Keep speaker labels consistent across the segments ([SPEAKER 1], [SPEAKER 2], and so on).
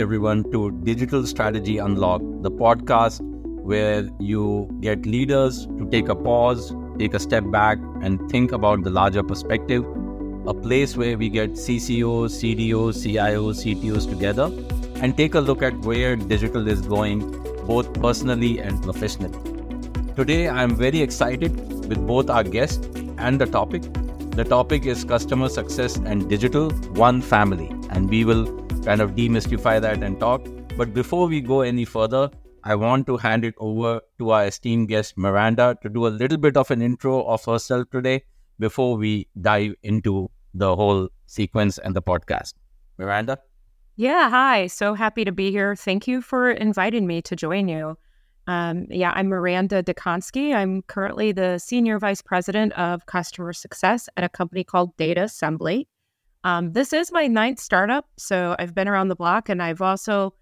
[SPEAKER 1] everyone to Digital Strategy Unlock, the podcast where you get leaders to take a pause, take a step back, and think about the larger perspective. A place where we get CCOs, CDOs, CIOs, CTOs together and take a look at where digital is going, both personally and professionally. Today, I'm very excited with both our guests and the topic. The topic is customer success and digital, one family, and we will kind of demystify that and talk. But before we go any further, I want to hand it over to our esteemed guest, Maranda, to do a little bit of an intro of herself today before we dive into the whole sequence and the podcast. Maranda?
[SPEAKER 2] Yeah, hi. So happy to be here. Thank you for inviting me to join you. Um, yeah, I'm Maranda Dziekonski. I'm currently the Senior Vice President of Customer Success at a company called Datasembly. Um, this is my ninth startup, so I've been around the block and I've also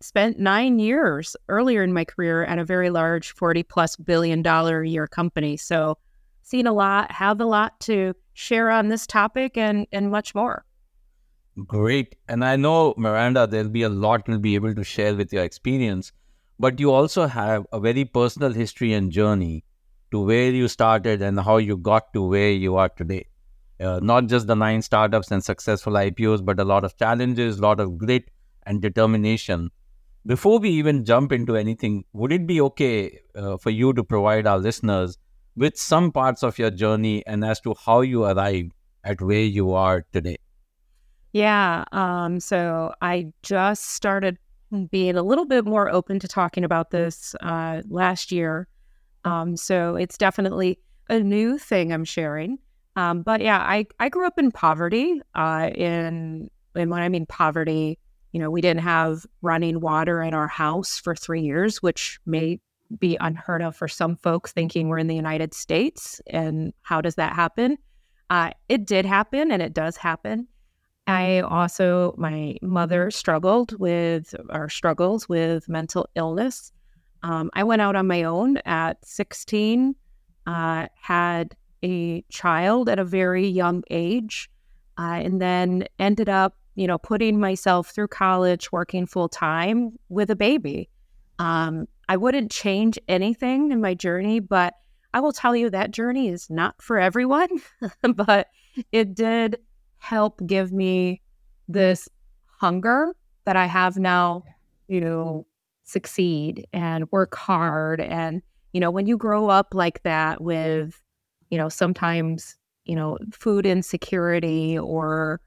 [SPEAKER 2] spent nine years earlier in my career at a very large 40 plus billion dollar a year company. So, seen a lot, have a lot to share on this topic and, and much more.
[SPEAKER 1] Great. And I know, Maranda, there'll be a lot you'll be able to share with your experience, but you also have a very personal history and journey to where you started and how you got to where you are today. Uh, not just the nine startups and successful IPOs, but a lot of challenges, a lot of grit and determination before we even jump into anything, would it be okay uh, for you to provide our listeners with some parts of your journey and as to how you arrived at where you are today?
[SPEAKER 2] Yeah. Um, so I just started being a little bit more open to talking about this uh, last year. Um, so it's definitely a new thing I'm sharing. Um, but yeah, I, I grew up in poverty. Uh, in and when I mean poverty, you know, we didn't have running water in our house for three years, which may be unheard of for some folks thinking we're in the United States. And how does that happen? Uh, it did happen and it does happen. I also, my mother struggled with, or struggles with mental illness. Um, I went out on my own at 16, uh, had a child at a very young age, uh, and then ended up you know, putting myself through college, working full time with a baby. Um, I wouldn't change anything in my journey, but I will tell you that journey is not for everyone, but it did help give me this hunger that I have now to succeed and work hard. And, you know, when you grow up like that with, you know, sometimes, you know, food insecurity or,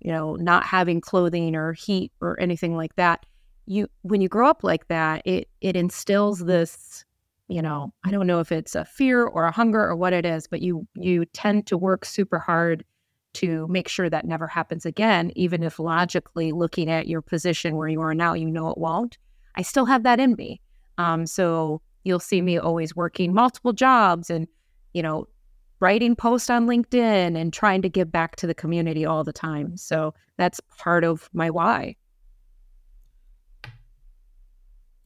[SPEAKER 2] you know, not having clothing or heat or anything like that. You when you grow up like that, it it instills this, you know, I don't know if it's a fear or a hunger or what it is, but you you tend to work super hard to make sure that never happens again, even if logically looking at your position where you are now, you know it won't. I still have that in me. Um, so you'll see me always working multiple jobs and, you know, writing posts on LinkedIn and trying to give back to the community all the time. So that's part of my why.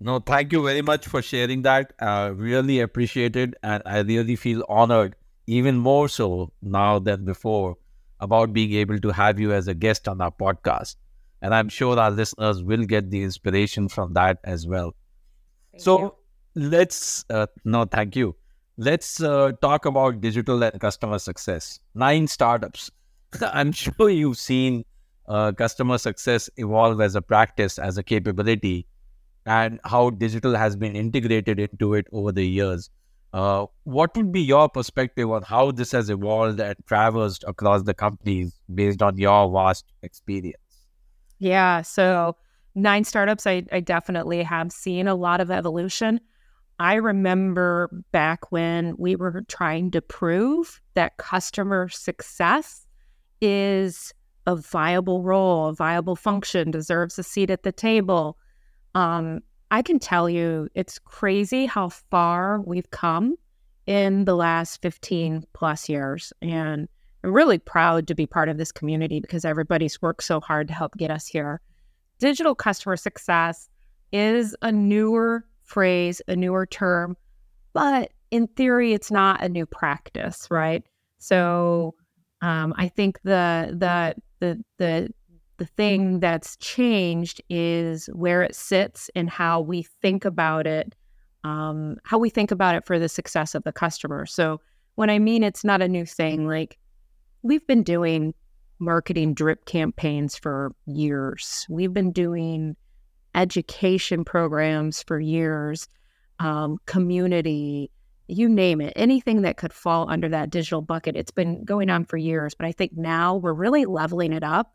[SPEAKER 1] No, thank you very much for sharing that. Uh, really appreciate it. And I really feel honored, even more so now than before, about being able to have you as a guest on our podcast. And I'm sure our listeners will get the inspiration from that as well. Thank so you. let's, uh, no, thank you. Let's uh, talk about digital and customer success. Nine startups. I'm sure you've seen uh, customer success evolve as a practice, as a capability, and how digital has been integrated into it over the years. Uh, what would be your perspective on how this has evolved and traversed across the companies based on your vast experience?
[SPEAKER 2] Yeah, so nine startups, I, I definitely have seen a lot of evolution. I remember back when we were trying to prove that customer success is a viable role, a viable function, deserves a seat at the table. Um, I can tell you it's crazy how far we've come in the last 15 plus years. And I'm really proud to be part of this community because everybody's worked so hard to help get us here. Digital customer success is a newer phrase, a newer term, but in theory, it's not a new practice, right? So um, I think the the the the The thing that's changed is where it sits and how we think about it, um, how we think about it for the success of the customer. So, when I mean it's not a new thing, like we've been doing marketing drip campaigns for years, we've been doing education programs for years, um, community, you name it, anything that could fall under that digital bucket. It's been going on for years, but I think now we're really leveling it up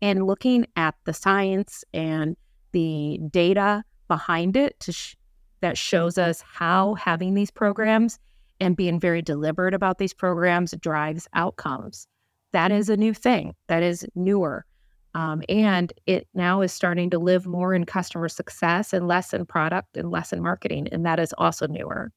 [SPEAKER 2] and looking at the science and the data behind it sh- that shows us how having these programs and being very deliberate about these programs drives outcomes. That is a new thing. That is newer. Um, and it now is starting to live more in customer success and less in product and less in marketing. And that is also newer.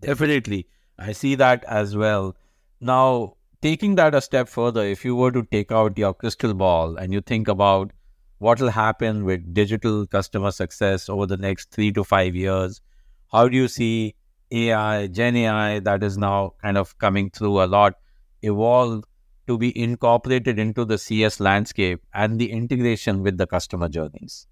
[SPEAKER 1] Definitely. I see that as well. Now, taking that a step further, if you were to take out your crystal ball and you think about what will happen with digital customer success over the next three to five years, how do you see AI, Gen AI, that is now kind of coming through a lot, evolve to be incorporated into the CS landscape and the integration with the customer journeys?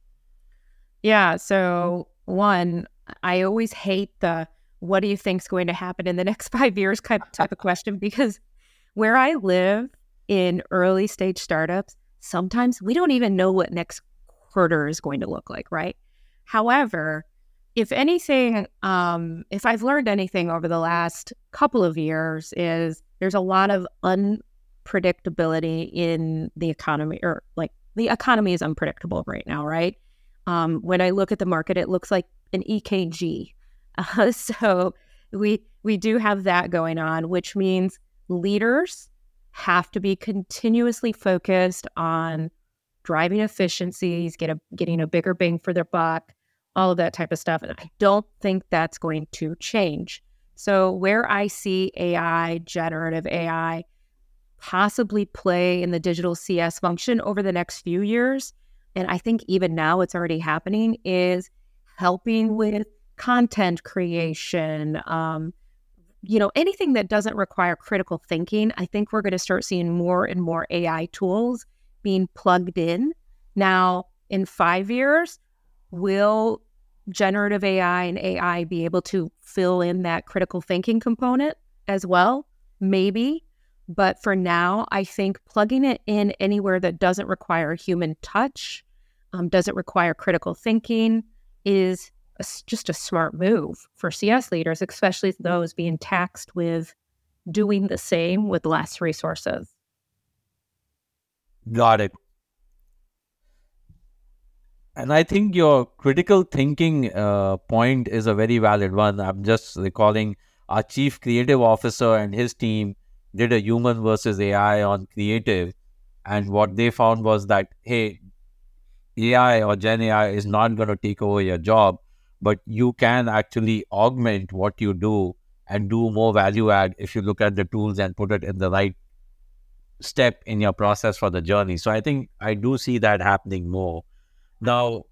[SPEAKER 2] Yeah. So, one, I always hate the what do you think is going to happen in the next five years kind of type of question because where I live in early stage startups, sometimes we don't even know what next quarter is going to look like, right? However, if anything, um, if I've learned anything over the last couple of years, is there's a lot of unpredictability in the economy, or like the economy is unpredictable right now, right? Um, when I look at the market, it looks like an EKG. Uh, so we we do have that going on, which means leaders have to be continuously focused on driving efficiencies, get a, getting a bigger bang for their buck, all of that type of stuff. And I don't think that's going to change. So where I see AI, generative AI, possibly play in the digital CS function over the next few years, and I think even now it's already happening, is helping with content creation, um, you know, anything that doesn't require critical thinking. I think we're going to start seeing more and more AI tools being plugged in. Now, in five years, will generative AI and AI be able to fill in that critical thinking component as well? Maybe. But for now, I think plugging it in anywhere that doesn't require human touch, um, doesn't require critical thinking, is a, just a smart move for CS leaders, especially those being taxed with doing the same with less resources.
[SPEAKER 1] Got it. And I think your critical thinking uh, point is a very valid one. I'm just recalling our chief creative officer and his team did a human versus AI on creative. And what they found was that, hey, AI or Gen AI is not going to take over your job but you can actually augment what you do and do more value add if you look at the tools and put it in the right step in your process for the journey. So I think I do see that happening more. Now,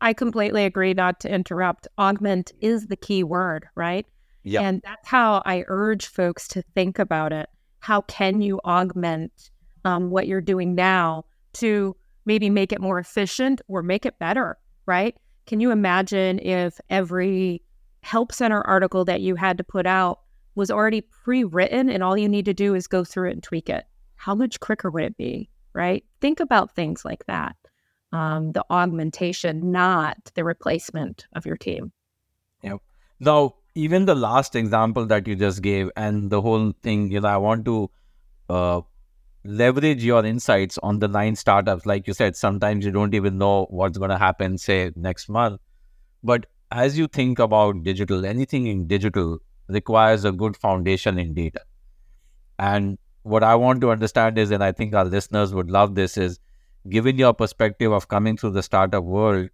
[SPEAKER 2] I completely agree not to interrupt. Augment is the key word, right?
[SPEAKER 1] Yeah.
[SPEAKER 2] And that's how I urge folks to think about it. How can you augment um, what you're doing now to maybe make it more efficient or make it better, right? Can you imagine if every help center article that you had to put out was already pre written and all you need to do is go through it and tweak it? How much quicker would it be? Right? Think about things like that. Um, the augmentation, not the replacement of your team.
[SPEAKER 1] Yeah. Now, even the last example that you just gave and the whole thing, you know, I want to uh, leverage your insights on the nine startups. Like you said, sometimes you don't even know what's going to happen, say, next month. But as you think about digital, anything in digital requires a good foundation in data. And what I want to understand is, and I think our listeners would love this, is given your perspective of coming through the startup world,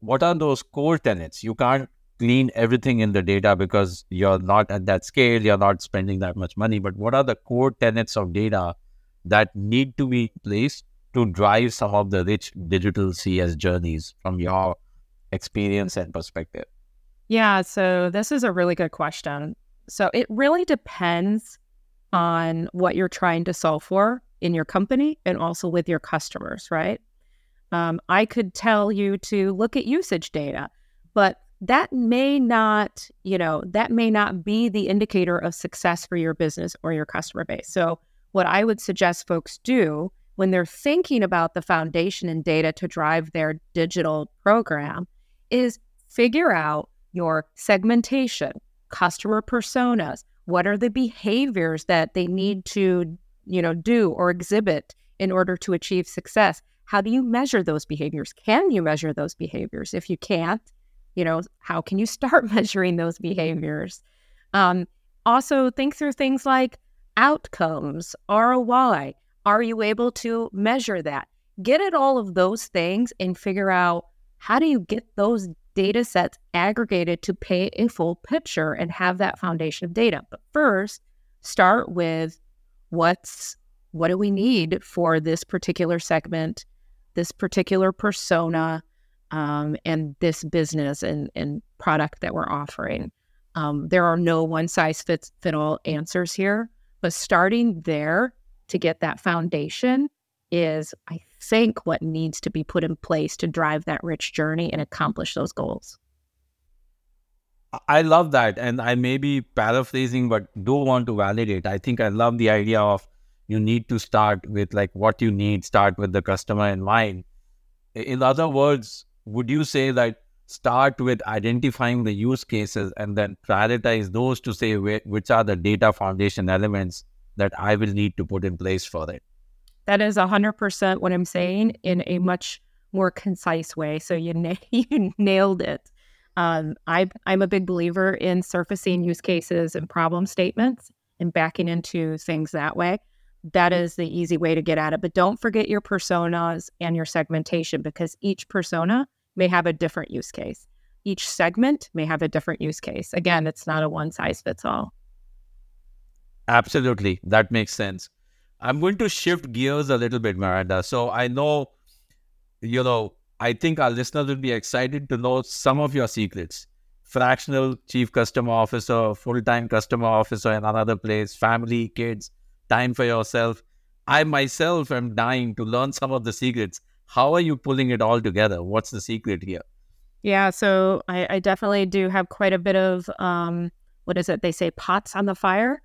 [SPEAKER 1] what are those core tenets? You can't clean everything in the data because you're not at that scale, you're not spending that much money. But what are the core tenets of data that need to be placed to drive some of the rich digital CS journeys from your experience and perspective?
[SPEAKER 2] Yeah, so this is a really good question. So it really depends on what you're trying to solve for in your company and also with your customers, right? Um, I could tell you to look at usage data, but that may not, you know, that may not be the indicator of success for your business or your customer base. So, what I would suggest folks do when they're thinking about the foundation and data to drive their digital program is figure out your segmentation, customer personas, what are the behaviors that they need to, you know, do or exhibit in order to achieve success? How do you measure those behaviors? Can you measure those behaviors? If you can't, you know, how can you start measuring those behaviors? Um, also, think through things like outcomes, ROI. Are you able to measure that? Get at all of those things and figure out how do you get those data sets aggregated to paint a full picture and have that foundation of data. But first, start with what's what do we need for this particular segment, this particular persona, um, and this business and, and product that we're offering. Um, there are no one size fits fit all answers here, but starting there to get that foundation is, I think, what needs to be put in place to drive that rich journey and accomplish those goals.
[SPEAKER 1] I love that. And I may be paraphrasing, but do want to validate. I think I love the idea of you need to start with like what you need, start with the customer in mind. In other words, would you say that start with identifying the use cases and then prioritize those to say which are the data foundation elements that I will need to put in place for it?
[SPEAKER 2] That is 100% what I'm saying in a much more concise way. So you, na- you nailed it. Um, I, I'm a big believer in surfacing use cases and problem statements and backing into things that way. That is the easy way to get at it. But don't forget your personas and your segmentation because each persona may have a different use case. Each segment may have a different use case. Again, it's not a one size fits all.
[SPEAKER 1] Absolutely. That makes sense. I'm going to shift gears a little bit, Maranda. So I know, you know, I think our listeners will be excited to know some of your secrets. Fractional chief customer officer, full time customer officer in another place, family, kids, time for yourself. I myself am dying to learn some of the secrets. How are you pulling it all together? What's the secret here?
[SPEAKER 2] Yeah, so I, I definitely do have quite a bit of um, what is it? They say pots on the fire.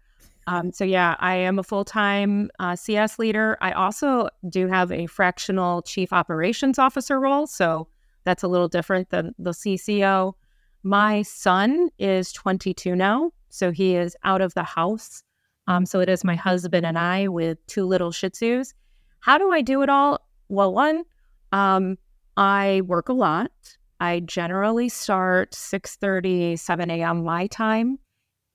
[SPEAKER 2] Um, so yeah, I am a full time uh, CS leader. I also do have a fractional chief operations officer role, so that's a little different than the CCO. My son is 22 now, so he is out of the house. Um, so it is my husband and I with two little Shih Tzus. How do I do it all? Well, one, um, I work a lot. I generally start 6:30, 7 a.m. my time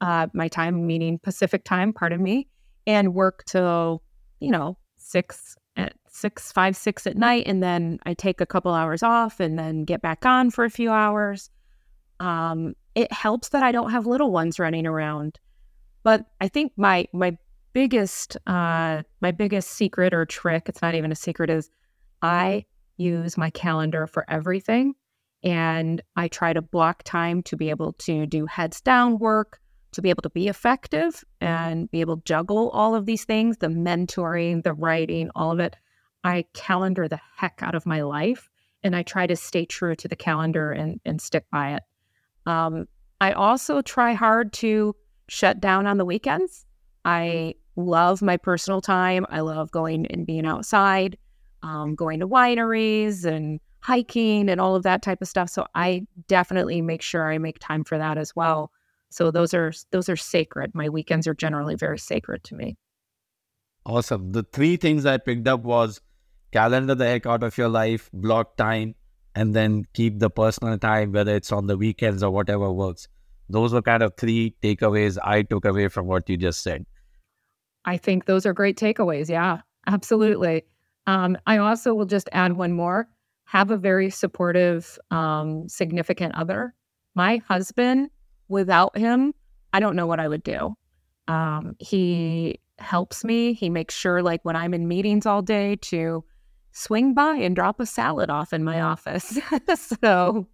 [SPEAKER 2] uh, my time, meaning Pacific time, pardon me, and work till, you know, six at six, five, six at night. And then I take a couple hours off and then get back on for a few hours. Um, it helps that I don't have little ones running around. But I think my my biggest uh, my biggest secret or trick, it's not even a secret, is I use my calendar for everything. And I try to block time to be able to do heads down work, to be able to be effective and be able to juggle all of these things the mentoring, the writing, all of it. I calendar the heck out of my life and I try to stay true to the calendar and, and stick by it. Um, I also try hard to shut down on the weekends. I love my personal time. I love going and being outside, um, going to wineries and hiking and all of that type of stuff. So I definitely make sure I make time for that as well. So those are those are sacred. My weekends are generally very sacred to me.
[SPEAKER 1] Awesome. The three things I picked up was calendar the heck out of your life, block time, and then keep the personal time, whether it's on the weekends or whatever works. Those were kind of three takeaways I took away from what you just said.
[SPEAKER 2] I think those are great takeaways. Yeah, absolutely. Um, I also will just add one more have a very supportive, um, significant other. My husband without him, I don't know what I would do. Um, he helps me. He makes sure, like, when I'm in meetings all day, to swing by and drop a salad off in my office. so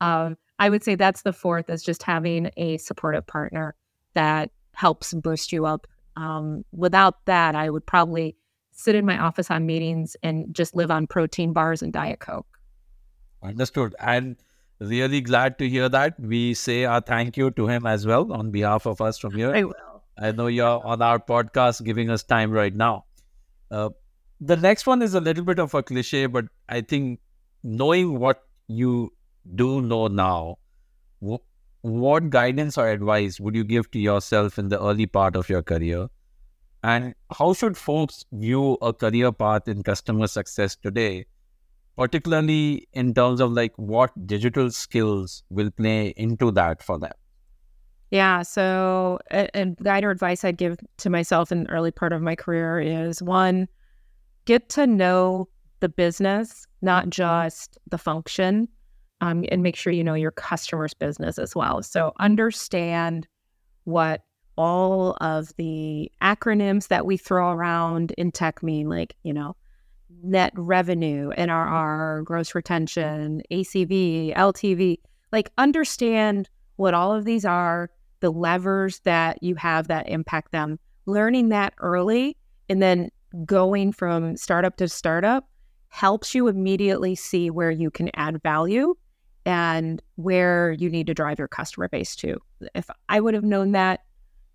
[SPEAKER 2] um, I would say that's the fourth is just having a supportive partner that helps boost you up. Um, without that, I would probably sit in my office on meetings and just live on protein bars and Diet Coke.
[SPEAKER 1] Understood. And really glad to hear that. We say our thank you to him as well on behalf of us from here.
[SPEAKER 2] I will.
[SPEAKER 1] I know you're on our podcast giving us time right now. Uh, the next one is a little bit of a cliche, but I think knowing what you do know now, what guidance or advice would you give to yourself in the early part of your career? And how should folks view a career path in customer success today, particularly in terms of like what digital skills will play into that for them?
[SPEAKER 2] Yeah. So, a, guide or advice I'd give to myself in the early part of my career is one, get to know the business, not just the function um, and make sure you know your customer's business as well. So understand what all of the acronyms that we throw around in tech mean, like, you know, net revenue, NRR, gross retention, ACV, LTV. Like, understand what all of these are, the levers that you have that impact them, learning that early, and then going from startup to startup helps you immediately see where you can add value and where you need to drive your customer base to. If I would have known that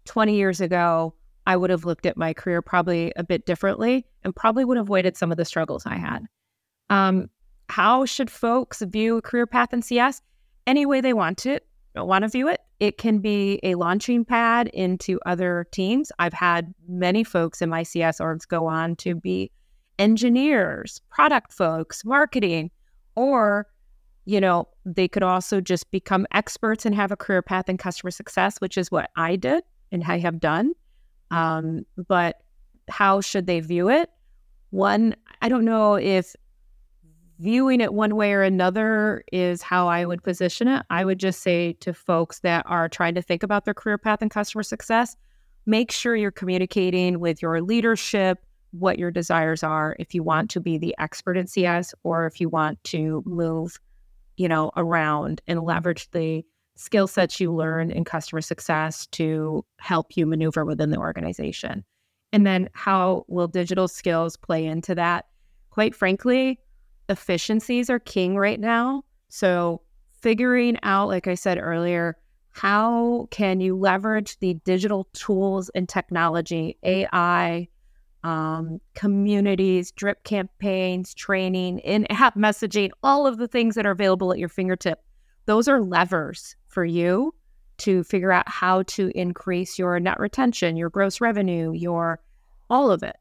[SPEAKER 2] 20 years ago, I would have looked at my career probably a bit differently and probably would have avoided some of the struggles I had. Um, how should folks view a career path in CS? Any way they want it, want to view it. It can be a launching pad into other teams. I've had many folks in my CS orgs go on to be engineers, product folks, marketing, or you know, they could also just become experts and have a career path in customer success, which is what I did and I have done. Um, but how should they view it? One, I don't know if viewing it one way or another is how I would position it. I would just say to folks that are trying to think about their career path in customer success, make sure you're communicating with your leadership what your desires are if you want to be the expert in CS or if you want to move you know, around and leverage the skill sets you learn in customer success to help you maneuver within the organization. And then how will digital skills play into that? Quite frankly, efficiencies are king right now. So, figuring out, like I said earlier, how can you leverage the digital tools and technology, AI, um, communities, drip campaigns, training, in app messaging, all of the things that are available at your fingertip. Those are levers for you to figure out how to increase your net retention, your gross revenue, your all of it.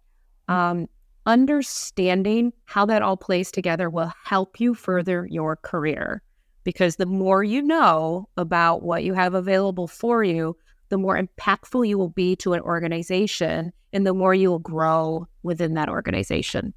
[SPEAKER 2] Um, understanding how that all plays together will help you further your career because the more you know about what you have available for you, the more impactful you will be to an organization and the more you will grow within that organization.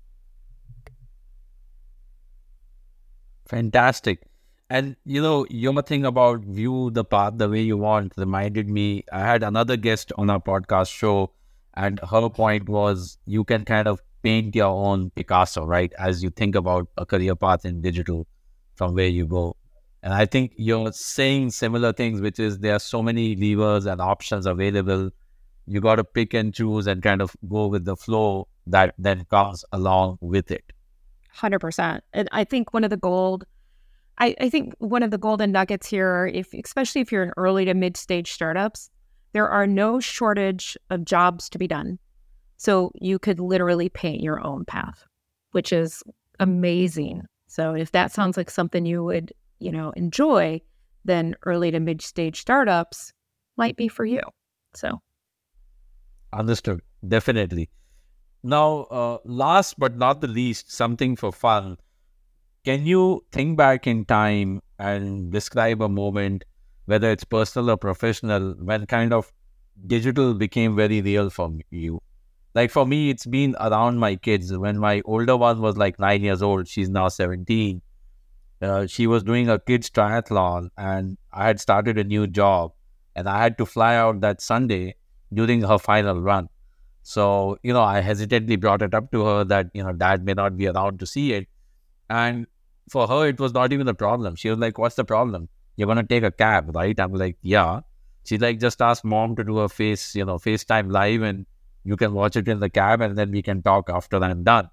[SPEAKER 1] Fantastic. And you know, your thing about view the path the way you want reminded me. I had another guest on our podcast show, and her point was you can kind of paint your own Picasso, right? As you think about a career path in digital from where you go. And I think you're saying similar things, which is there are so many levers and options available. You got to pick and choose and kind of go with the flow that then comes along with it.
[SPEAKER 2] 100%. And I think one of the gold, I, I think one of the golden nuggets here, if especially if you're in early to mid stage startups, there are no shortage of jobs to be done. So you could literally paint your own path, which is amazing. So if that sounds like something you would you know, enjoy, then early to mid stage startups might be for you. So,
[SPEAKER 1] understood. Definitely. Now, uh, last but not the least, something for fun. Can you think back in time and describe a moment, whether it's personal or professional, when kind of digital became very real for you? Like for me, it's been around my kids. When my older one was like nine years old, she's now 17 uh, she was doing a kids triathlon and I had started a new job and I had to fly out that Sunday during her final run. So, you know, I hesitantly brought it up to her that, you know, dad may not be around to see it. And for her, it was not even a problem. She was like, What's the problem? You're going to take a cab, right? I'm like, Yeah. She's like, Just ask mom to do a face, you know, FaceTime live and You can watch it in the cab and then we can talk after I'm done.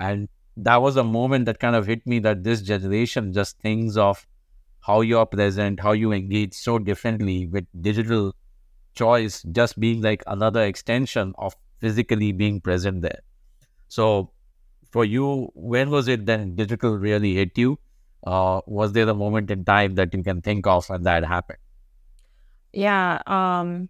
[SPEAKER 1] And that was a moment that kind of hit me that this generation just thinks of how you're present, how you engage so differently with digital choice just being like another extension of physically being present there. So for you, when was it then digital really hit you? Uh, was there a moment in time that you can think of when that happened?
[SPEAKER 2] Yeah, um,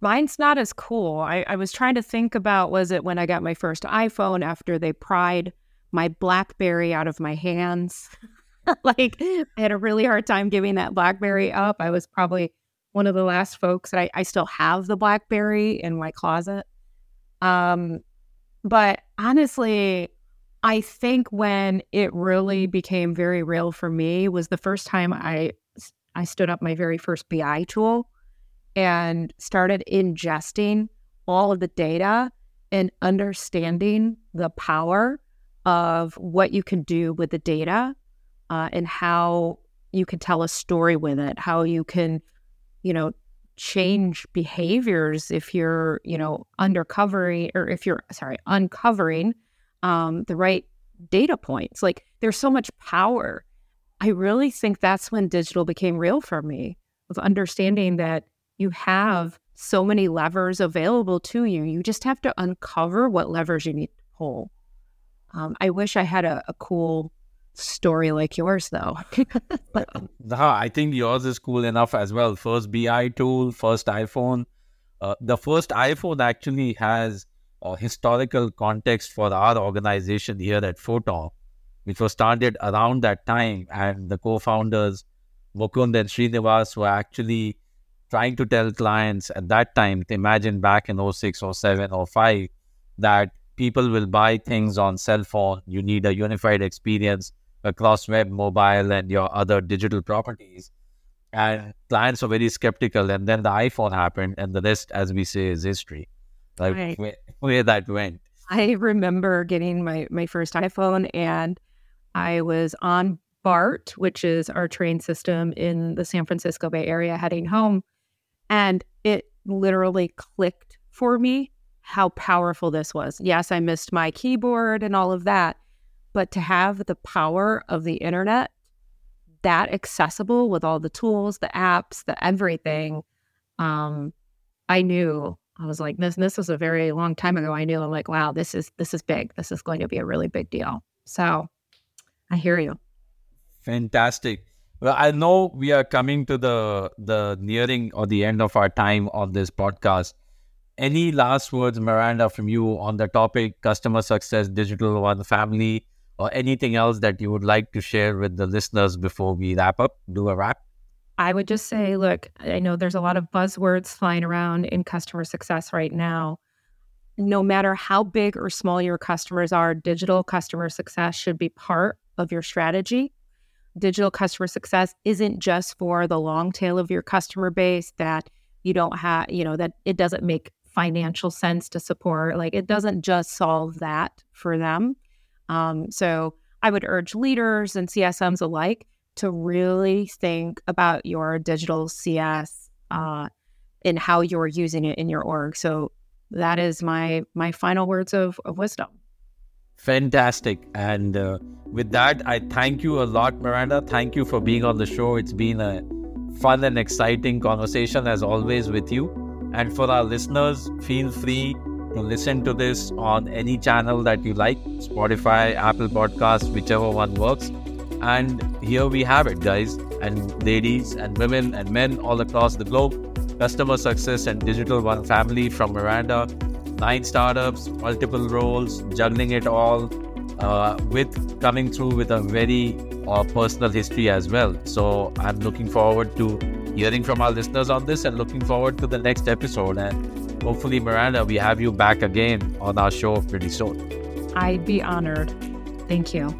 [SPEAKER 2] mine's not as cool. I, I was trying to think about was it when I got my first iPhone after they pried my BlackBerry out of my hands? like I had a really hard time giving that BlackBerry up. I was probably one of the last folks that I, I still have the BlackBerry in my closet. Um, but honestly, I think when it really became very real for me was the first time I I stood up my very first BI tool and started ingesting all of the data and understanding the power of what you can do with the data uh, and how you can tell a story with it, how you can, you know, change behaviors if you're, you know, undercovering or if you're, sorry, uncovering um, the right data points. Like there's so much power. I really think that's when digital became real for me of understanding that you have so many levers available to you. You just have to uncover what levers you need to pull. Um, I wish I had a, a cool story like yours, though.
[SPEAKER 1] no, I think yours is cool enough as well. First BI tool, first iPhone. Uh, the first iPhone actually has a historical context for our organization here at Photon, which was started around that time. And the co founders, Mukund and Srinivas, were actually trying to tell clients at that time, imagine back in 06 or 07 or 05, that people will buy things on cell phone. You need a unified experience across web, mobile, and your other digital properties. And clients were very skeptical. And then the iPhone happened, and the rest, as we say, is history. Like right. where, where that went.
[SPEAKER 2] I remember getting my, my first iPhone, and I was on BART, which is our train system in the San Francisco Bay Area, heading home. And it literally clicked for me how powerful this was. Yes, I missed my keyboard and all of that, but to have the power of the internet that accessible with all the tools, the apps, the everything, um, I knew I was like, this this was a very long time ago. I knew I'm like, wow, this is this is big. This is going to be a really big deal. So I hear you.
[SPEAKER 1] Fantastic. Well, I know we are coming to the the nearing or the end of our time on this podcast. Any last words, Maranda, from you on the topic customer success, digital one family, or anything else that you would like to share with the listeners before we wrap up? Do a wrap.
[SPEAKER 2] I would just say, look, I know there's a lot of buzzwords flying around in customer success right now. No matter how big or small your customers are, digital customer success should be part of your strategy digital customer success isn't just for the long tail of your customer base that you don't have, you know, that it doesn't make financial sense to support. Like it doesn't just solve that for them. Um, so I would urge leaders and CSMs alike to really think about your digital CS uh, and how you're using it in your org. So that is my my final words of, of wisdom.
[SPEAKER 1] Fantastic. And uh, with that, I thank you a lot, Maranda. Thank you for being on the show. It's been a fun and exciting conversation, as always, with you. And for our listeners, feel free to listen to this on any channel that you like Spotify, Apple Podcasts, whichever one works. And here we have it, guys, and ladies, and women, and men all across the globe. Customer success and digital one family from Maranda nine startups, multiple roles, juggling it all, uh, with coming through with a very uh, personal history as well. So I'm looking forward to hearing from our listeners on this and looking forward to the next episode. And hopefully, Maranda, we have you back again on our show pretty soon.
[SPEAKER 2] I'd be honored. Thank you.